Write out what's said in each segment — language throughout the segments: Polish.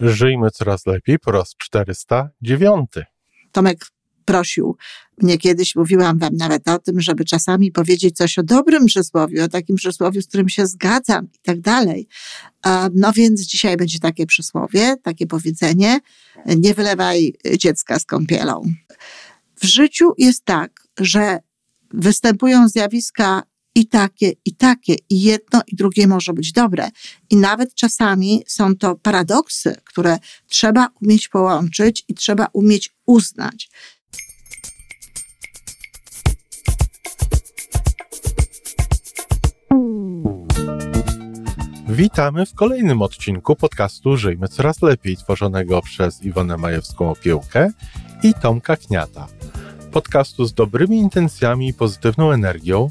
Żyjmy coraz lepiej po raz 409. Tomek prosił mnie kiedyś, mówiłam wam nawet o tym, żeby czasami powiedzieć coś o dobrym przysłowiu, o takim przysłowiu, z którym się zgadzam i tak dalej. No więc dzisiaj będzie takie przysłowie, takie powiedzenie, nie wylewaj dziecka z kąpielą. W życiu jest tak, że występują zjawiska i takie, i takie, i jedno, i drugie może być dobre. I nawet czasami są to paradoksy, które trzeba umieć połączyć i trzeba umieć uznać. Witamy w kolejnym odcinku podcastu Żyjmy Coraz Lepiej, tworzonego przez Iwonę Majewską-Opiełkę i Tomka Kniata. Podcastu z dobrymi intencjami i pozytywną energią,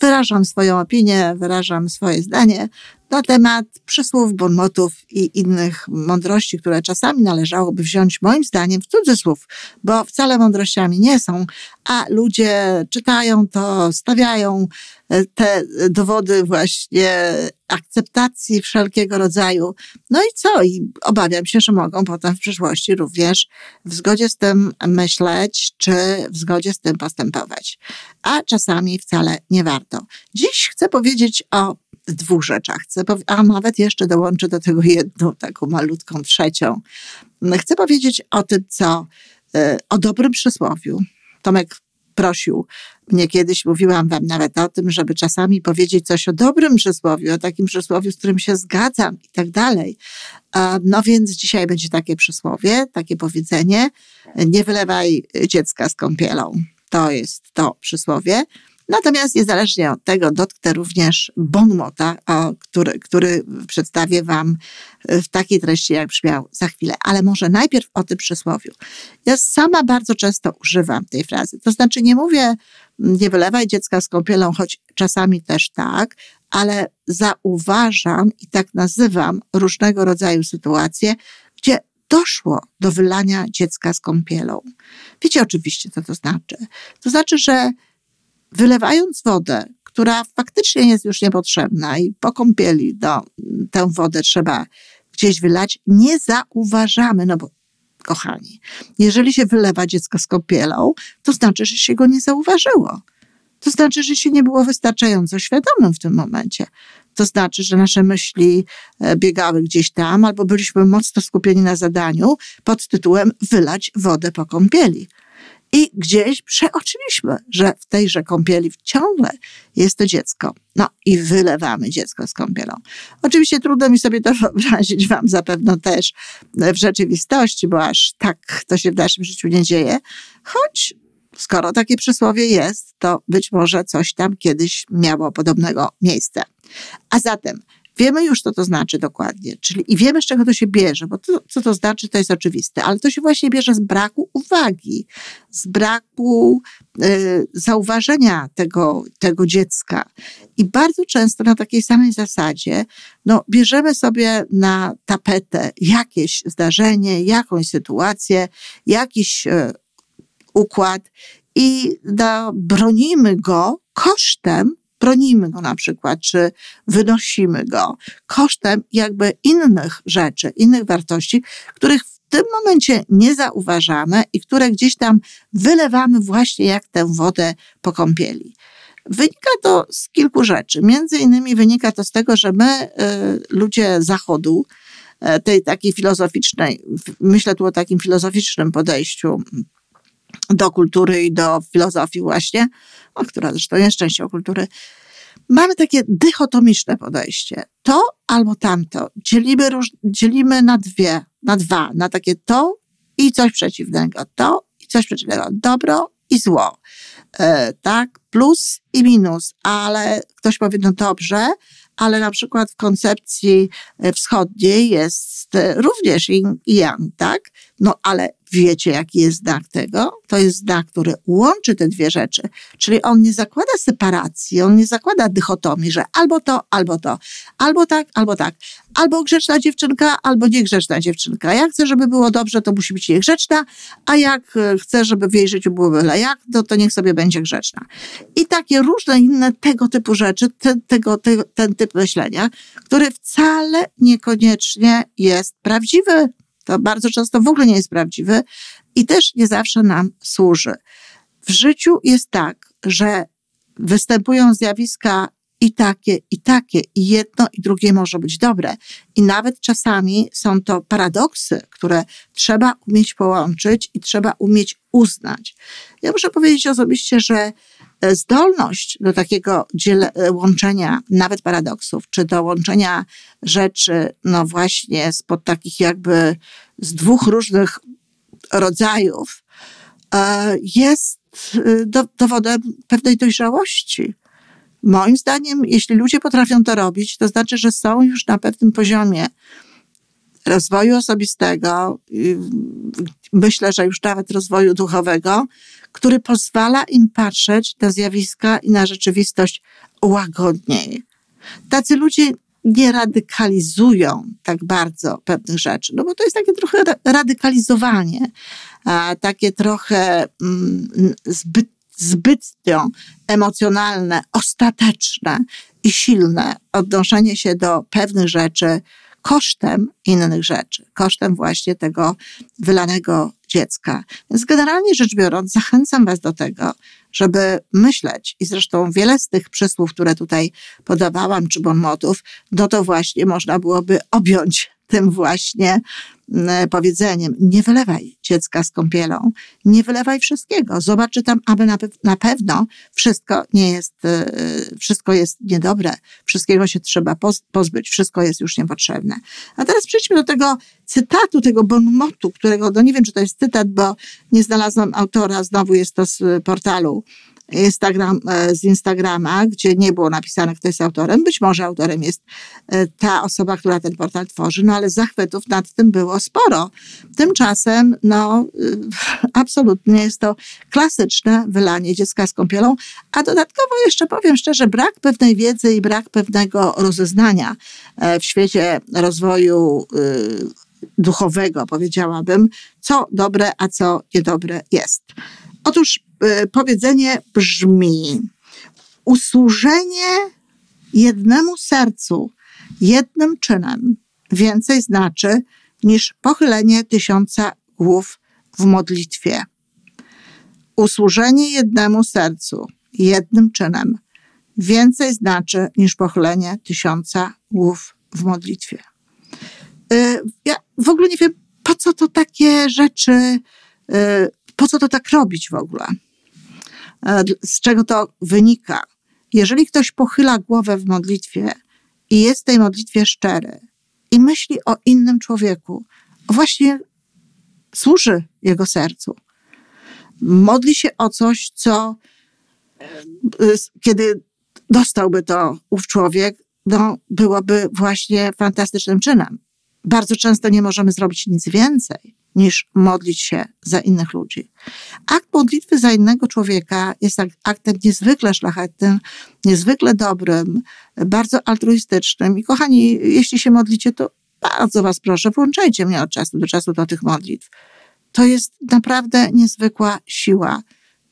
wyrażam swoją opinię, wyrażam swoje zdanie na temat przysłów, bonmotów i innych mądrości, które czasami należałoby wziąć moim zdaniem w cudzysłów, bo wcale mądrościami nie są, a ludzie czytają to, stawiają e, te dowody właśnie akceptacji wszelkiego rodzaju. No i co? I obawiam się, że mogą potem w przyszłości również w zgodzie z tym myśleć, czy w zgodzie z tym postępować. A czasami wcale nie warto. Dziś chcę powiedzieć o dwóch rzeczach. Chcę, a nawet jeszcze dołączę do tego jedną, taką malutką trzecią. Chcę powiedzieć o tym, co, e, o dobrym przysłowiu. Tomek prosił mnie kiedyś, mówiłam wam nawet o tym, żeby czasami powiedzieć coś o dobrym przysłowiu, o takim przysłowiu, z którym się zgadzam i tak dalej. No więc dzisiaj będzie takie przysłowie, takie powiedzenie, nie wylewaj dziecka z kąpielą. To jest to przysłowie. Natomiast niezależnie od tego dotknę również bonmota, o, który, który przedstawię Wam w takiej treści, jak brzmiał za chwilę. Ale może najpierw o tym przysłowiu. Ja sama bardzo często używam tej frazy. To znaczy nie mówię nie wylewaj dziecka z kąpielą, choć czasami też tak, ale zauważam i tak nazywam różnego rodzaju sytuacje, gdzie doszło do wylania dziecka z kąpielą. Wiecie oczywiście, co to znaczy. To znaczy, że wylewając wodę, która faktycznie jest już niepotrzebna i po kąpieli do, tę wodę trzeba gdzieś wylać, nie zauważamy, no bo kochani, jeżeli się wylewa dziecko z kąpielą, to znaczy, że się go nie zauważyło. To znaczy, że się nie było wystarczająco świadomym w tym momencie. To znaczy, że nasze myśli e, biegały gdzieś tam, albo byliśmy mocno skupieni na zadaniu pod tytułem wylać wodę po kąpieli. I gdzieś przeoczyliśmy, że w tejże kąpieli ciągle jest to dziecko. No i wylewamy dziecko z kąpielą. Oczywiście trudno mi sobie to wyobrazić, wam zapewne też w rzeczywistości, bo aż tak to się w naszym życiu nie dzieje. Choć skoro takie przysłowie jest, to być może coś tam kiedyś miało podobnego miejsca. A zatem Wiemy już, co to znaczy dokładnie, czyli i wiemy, z czego to się bierze, bo to, co to znaczy, to jest oczywiste, ale to się właśnie bierze z braku uwagi, z braku y, zauważenia tego, tego dziecka. I bardzo często na takiej samej zasadzie, no, bierzemy sobie na tapetę jakieś zdarzenie, jakąś sytuację, jakiś y, układ i da, bronimy go kosztem bronimy go na przykład, czy wynosimy go kosztem jakby innych rzeczy, innych wartości, których w tym momencie nie zauważamy i które gdzieś tam wylewamy właśnie jak tę wodę po kąpieli. Wynika to z kilku rzeczy. Między innymi wynika to z tego, że my, y, ludzie Zachodu, y, tej takiej filozoficznej, myślę tu o takim filozoficznym podejściu do kultury i do filozofii właśnie, o, która zresztą jest częścią kultury, mamy takie dychotomiczne podejście. To albo tamto. Dzielimy, dzielimy na dwie, na dwa, na takie to i coś przeciwnego. To i coś przeciwnego. Dobro i zło. E, tak? Plus i minus. Ale ktoś powie, no dobrze, ale na przykład w koncepcji e, wschodniej jest e, również yin i yang, tak? No ale wiecie, jaki jest znak tego? To jest znak, który łączy te dwie rzeczy. Czyli on nie zakłada separacji, on nie zakłada dychotomii, że albo to, albo to, albo tak, albo tak. Albo grzeczna dziewczynka, albo niegrzeczna dziewczynka. Jak chcę, żeby było dobrze, to musi być niegrzeczna, a jak e, chcę, żeby w jej życiu było byle jak, to, to niech sobie będzie grzeczna. I takie różne inne tego typu rzeczy, te, tego, te, ten typ myślenia, który wcale niekoniecznie jest prawdziwy to bardzo często w ogóle nie jest prawdziwy i też nie zawsze nam służy. W życiu jest tak, że występują zjawiska i takie, i takie, i jedno, i drugie może być dobre. I nawet czasami są to paradoksy, które trzeba umieć połączyć i trzeba umieć uznać. Ja muszę powiedzieć osobiście, że e, zdolność do takiego e, łączenia nawet paradoksów, czy do łączenia rzeczy, no właśnie spod takich jakby z dwóch różnych rodzajów, e, jest dowodem pewnej dojrzałości. Moim zdaniem, jeśli ludzie potrafią to robić, to znaczy, że są już na pewnym poziomie rozwoju osobistego, myślę, że już nawet rozwoju duchowego, który pozwala im patrzeć na zjawiska i na rzeczywistość łagodniej. Tacy ludzie nie radykalizują tak bardzo pewnych rzeczy, no bo to jest takie trochę radykalizowanie, takie trochę mm, zbyt zbytnio emocjonalne, ostateczne i silne odnoszenie się do pewnych rzeczy kosztem innych rzeczy, kosztem właśnie tego wylanego dziecka. Więc generalnie rzecz biorąc, zachęcam Was do tego, żeby myśleć, i zresztą wiele z tych przysłów, które tutaj podawałam, czy bonmotów, no to właśnie można byłoby objąć tym właśnie powiedzeniem, nie wylewaj dziecka z kąpielą, nie wylewaj wszystkiego. Zobacz, czy tam aby na, na pewno wszystko nie jest, y, wszystko jest niedobre, wszystkiego się trzeba pozbyć, wszystko jest już niepotrzebne. A teraz przejdźmy do tego cytatu, tego bonmotu, którego, no nie wiem, czy to jest cytat, bo nie znalazłam autora, znowu jest to z portalu Instagram, e, z Instagrama, gdzie nie było napisane, kto jest autorem. Być może autorem jest e, ta osoba, która ten portal tworzy, no ale zachwytów nad tym było sporo. Tymczasem, no, e, absolutnie jest to klasyczne wylanie dziecka z kąpielą, a dodatkowo jeszcze powiem szczerze, brak pewnej wiedzy i brak pewnego rozeznania w świecie rozwoju duchowego, powiedziałabym, co dobre, a co niedobre jest. Otóż powiedzenie brzmi: usłużenie jednemu sercu, jednym czynem więcej znaczy niż pochylenie tysiąca głów w modlitwie. Usłużenie jednemu sercu, jednym czynem więcej znaczy niż pochylenie tysiąca głów w modlitwie. Y, ja w ogóle nie wiem, po co to takie rzeczy y, po co to tak robić w ogóle? E, z czego to wynika? Jeżeli ktoś pochyla głowę w modlitwie i jest w tej modlitwie szczery i myśli o innym człowieku, właśnie służy jego sercu. Modli się o coś, co e, kiedy dostałby to ów człowiek, no, byłoby właśnie fantastycznym czynem. Bardzo często nie możemy zrobić nic więcej niż modlić się za innych ludzi. Akt modlitwy za innego człowieka jest aktem niezwykle szlachetnym, niezwykle dobrym, bardzo altruistycznym. I kochani, jeśli się modlicie, to bardzo Was proszę, włączajcie mnie od czasu do czasu do tych modlitw. To jest naprawdę niezwykła siła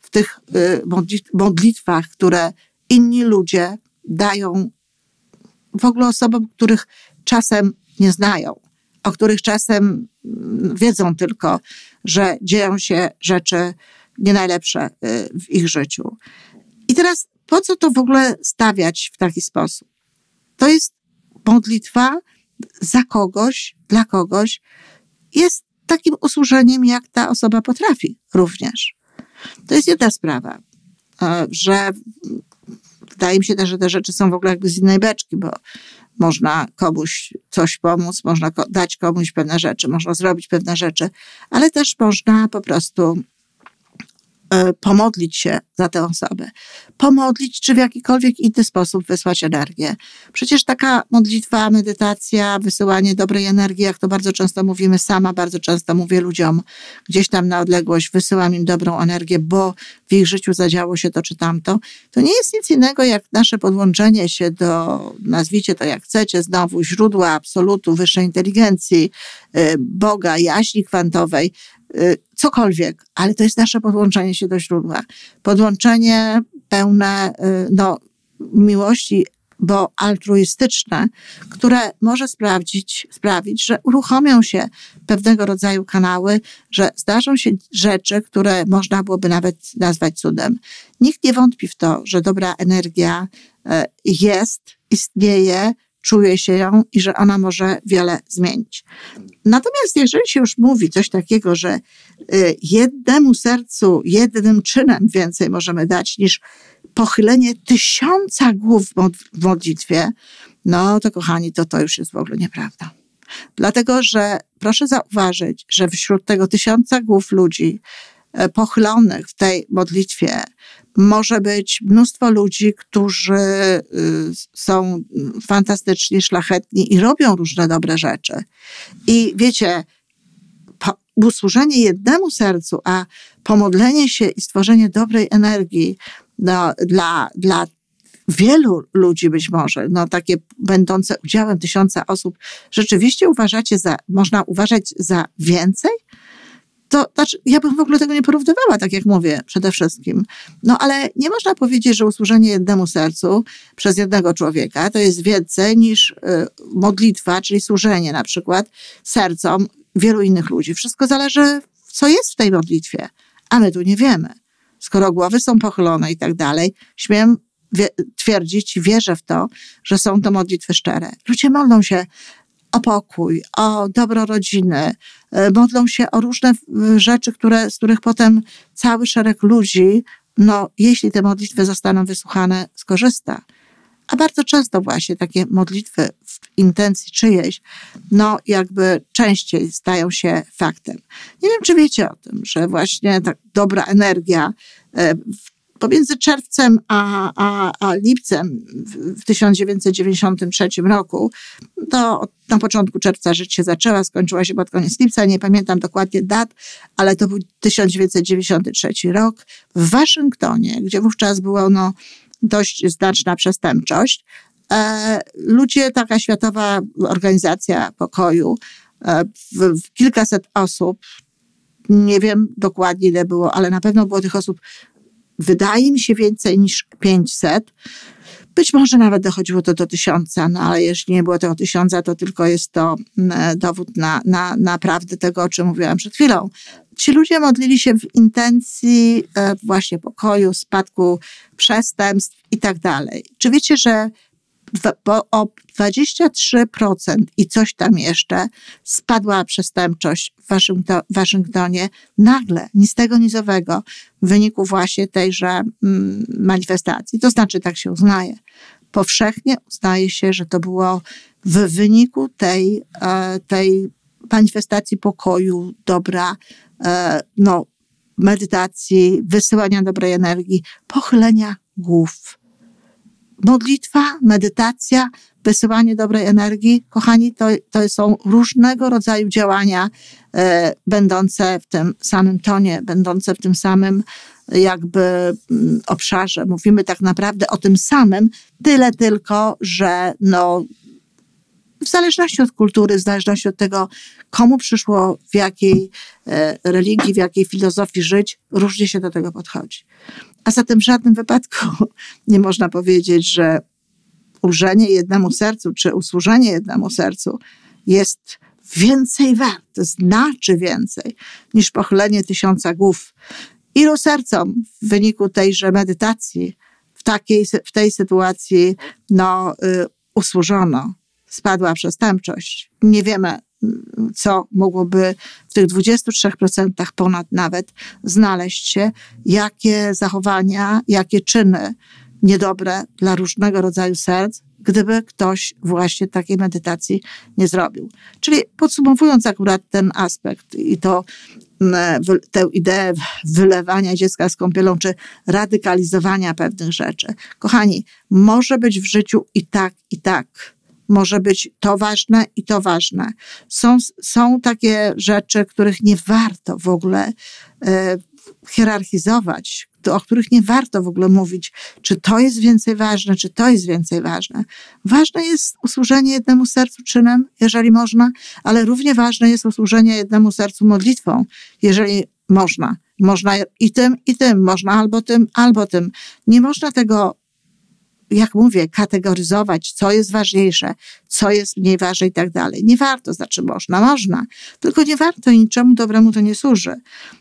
w tych y, modlitwach, które inni ludzie dają w ogóle osobom, których czasem nie znają o których czasem wiedzą tylko, że dzieją się rzeczy nie najlepsze y, w ich życiu. I teraz po co to w ogóle stawiać w taki sposób? To jest modlitwa za kogoś, dla kogoś, jest takim usłużeniem, jak ta osoba potrafi również. To jest jedna sprawa, że wydaje mi się też, że te rzeczy są w ogóle jakby z innej beczki, bo można komuś coś pomóc, można dać komuś pewne rzeczy, można zrobić pewne rzeczy, ale też można po prostu pomodlić się za tę osobę, pomodlić, czy w jakikolwiek inny sposób wysłać energię. Przecież taka modlitwa, medytacja, wysyłanie dobrej energii, jak to bardzo często mówimy, sama bardzo często mówię ludziom gdzieś tam na odległość, wysyłam im dobrą energię, bo w ich życiu zadziało się to czy tamto. To nie jest nic innego jak nasze podłączenie się do, nazwijcie to jak chcecie, znowu źródła absolutu, wyższej inteligencji, y, Boga, jaźni kwantowej, cokolwiek, ale to jest nasze podłączenie się do źródła. Podłączenie pełne y, no, miłości, bo altruistyczne, które może sprawdzić, sprawić, że uruchomią się pewnego rodzaju kanały, że zdarzą się rzeczy, które można byłoby nawet nazwać cudem. Nikt nie wątpi w to, że dobra energia jest, istnieje, czuje się ją i że ona może wiele zmienić. Natomiast jeżeli się już mówi coś takiego, że y, jednemu sercu, jednym czynem więcej możemy dać niż pochylenie tysiąca głów w modlitwie, no to kochani, to to już jest w ogóle nieprawda. Dlatego, że proszę zauważyć, że wśród tego tysiąca głów ludzi pochylonych w tej modlitwie może być mnóstwo ludzi, którzy y, są fantastyczni, szlachetni i robią różne dobre rzeczy. I wiecie, usłużenie jednemu sercu, a pomodlenie się i stworzenie dobrej energii no, dla, dla wielu ludzi być może, no takie będące udziałem tysiąca osób, rzeczywiście uważacie za, można uważać za więcej? To znaczy, ja bym w ogóle tego nie porównywała, tak jak mówię, przede wszystkim. No ale nie można powiedzieć, że usłużenie jednemu sercu przez jednego człowieka to jest więcej niż y, modlitwa, czyli służenie na przykład sercom wielu innych ludzi. Wszystko zależy, co jest w tej modlitwie, a my tu nie wiemy. Skoro głowy są pochylone i tak dalej, śmiem twierdzić, wierzę w to, że są to modlitwy szczere. Ludzie modlą się o pokój, o dobro rodziny, e, modlą się o różne rzeczy, które, z których potem cały szereg ludzi, no, jeśli te modlitwy zostaną wysłuchane, skorzysta. A bardzo często właśnie takie modlitwy w intencji czyjejś, no jakby częściej stają się faktem. Nie wiem, czy wiecie o tym, że właśnie tak dobra energia e, Pomiędzy czerwcem a, a, a lipcem w 1993 roku, to na początku czerwca rzecz się zaczęła, skończyła się pod koniec lipca, nie pamiętam dokładnie dat, ale to był 1993 rok w Waszyngtonie, gdzie wówczas była no, dość znaczna przestępczość. E, ludzie, taka światowa organizacja pokoju, e, kilkaset osób, nie wiem dokładnie ile było, ale na pewno było tych osób wydaje mi się więcej niż 500. Być może nawet dochodziło to do tysiąca, no ale jeśli nie było tego tysiąca, to tylko jest to mm, dowód na, na, na prawdę tego, o czym mówiłam przed chwilą. Ci ludzie modlili się w intencji e, właśnie pokoju, spadku przestępstw i tak dalej. Czy wiecie, że o 23% i coś tam jeszcze spadła przestępczość w Waszyngtonie nagle, ni z tego, ni z owego, w wyniku właśnie tejże mm, manifestacji. To znaczy, tak się uznaje. Powszechnie uznaje się, że to było w wyniku tej, e, tej manifestacji pokoju, dobra, e, no, medytacji, wysyłania dobrej energii, pochylenia głów modlitwa, medytacja, wysyłanie dobrej energii, kochani, to, to są różnego rodzaju działania e, będące w tym samym tonie, będące w tym samym jakby mm, obszarze. Mówimy tak naprawdę o tym samym, tyle tylko, że no, w zależności od kultury, w zależności od tego, komu przyszło, w jakiej e, religii, w jakiej filozofii żyć, różnie się do tego podchodzi. A zatem w żadnym wypadku nie można powiedzieć, że ulżenie jednemu sercu, czy usłużenie jednemu sercu jest więcej warte, znaczy więcej niż pochylenie tysiąca głów. Ilu sercom w wyniku tejże medytacji w, takiej, w tej sytuacji no, y, usłużono? Spadła przestępczość. Nie wiemy, co mogłoby w tych 23% ponad nawet znaleźć się, jakie zachowania, jakie czyny niedobre dla różnego rodzaju serc, gdyby ktoś właśnie takiej medytacji nie zrobił. Czyli podsumowując akurat ten aspekt i to tę ideę wylewania dziecka z kąpielą, czy radykalizowania pewnych rzeczy. Kochani, może być w życiu i tak, i tak. Może być to ważne i to ważne. Są, są takie rzeczy, których nie warto w ogóle e, hierarchizować, o których nie warto w ogóle mówić, czy to jest więcej ważne, czy to jest więcej ważne. Ważne jest usłużenie jednemu sercu czynem, jeżeli można, ale równie ważne jest usłużenie jednemu sercu modlitwą, jeżeli można. Można i tym, i tym, można albo tym, albo tym. Nie można tego jak mówię, kategoryzować, co jest ważniejsze, co jest mniej ważne i tak dalej. Nie warto, znaczy można, można, tylko nie warto i niczemu dobremu to nie służy.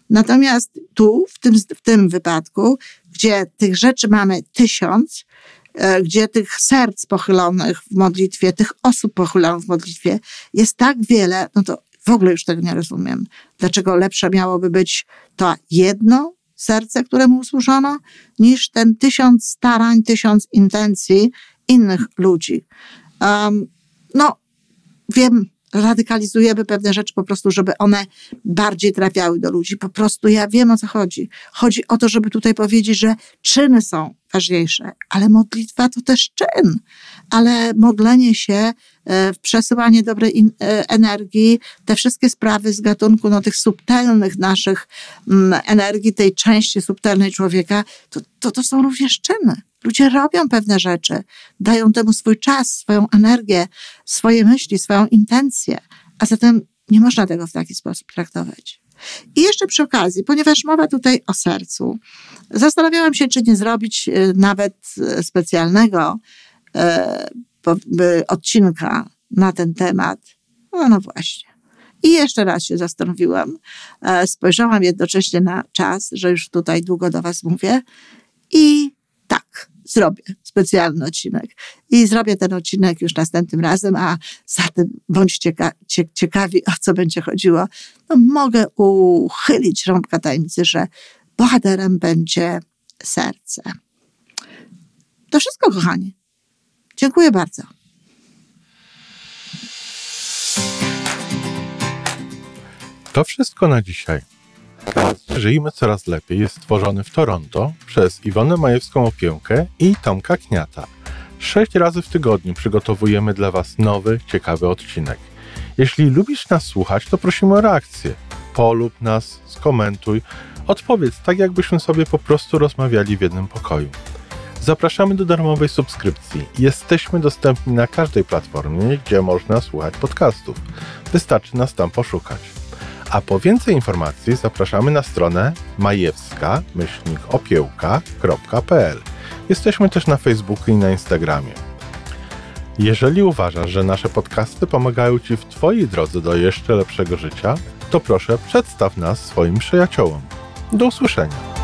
Natomiast tu, w tym, w tym wypadku, gdzie tych rzeczy mamy tysiąc, e, gdzie tych serc pochylonych w modlitwie, tych osób pochylonych w modlitwie jest tak wiele, no to w ogóle już tego nie rozumiem. Dlaczego lepsze miałoby być to jedno serce, któremu usłużono, niż ten tysiąc starań, tysiąc intencji innych ludzi. Um, no, wiem, radykalizujemy pewne rzeczy po prostu, żeby one bardziej trafiały do ludzi. Po prostu ja wiem o co chodzi. Chodzi o to, żeby tutaj powiedzieć, że czyny są ważniejsze, ale modlitwa to też czyn, ale modlenie się, przesyłanie dobrej e, energii, te wszystkie sprawy z gatunku no, tych subtelnych naszych mm, energii, tej części subtelnej człowieka, to, to, to są również czyny. Ludzie robią pewne rzeczy, dają temu swój czas, swoją energię, swoje myśli, swoją intencję, a zatem nie można tego w taki sposób traktować. I jeszcze przy okazji, ponieważ mowa tutaj o sercu, zastanawiałam się, czy nie zrobić e, nawet e, specjalnego e, odcinka na ten temat. No, no właśnie. I jeszcze raz się zastanowiłam. Spojrzałam jednocześnie na czas, że już tutaj długo do Was mówię. I tak, zrobię specjalny odcinek. I zrobię ten odcinek już następnym razem, a zatem bądźcie ciekawi, o co będzie chodziło. No, mogę uchylić rąbka tajemnicy, że bohaterem będzie serce. To wszystko, kochani. Dziękuję bardzo. To wszystko na dzisiaj. Żyjmy coraz lepiej jest stworzony w Toronto przez Iwonę Majewską Opiełkę i Tomka Kniata. Sześć razy w tygodniu przygotowujemy dla Was nowy, ciekawy odcinek. Jeśli lubisz nas słuchać, to prosimy o reakcję. Polub nas, skomentuj, odpowiedz tak, jakbyśmy sobie po prostu rozmawiali w jednym pokoju. Zapraszamy do darmowej subskrypcji. Jesteśmy dostępni na każdej platformie, gdzie można słuchać podcastów. Wystarczy nas tam poszukać. A po więcej informacji zapraszamy na stronę majewska-opiełka.pl. Jesteśmy też na Facebooku i na Instagramie. Jeżeli uważasz, że nasze podcasty pomagają Ci w Twojej drodze do jeszcze lepszego życia, to proszę przedstaw nas swoim przyjaciołom. Do usłyszenia.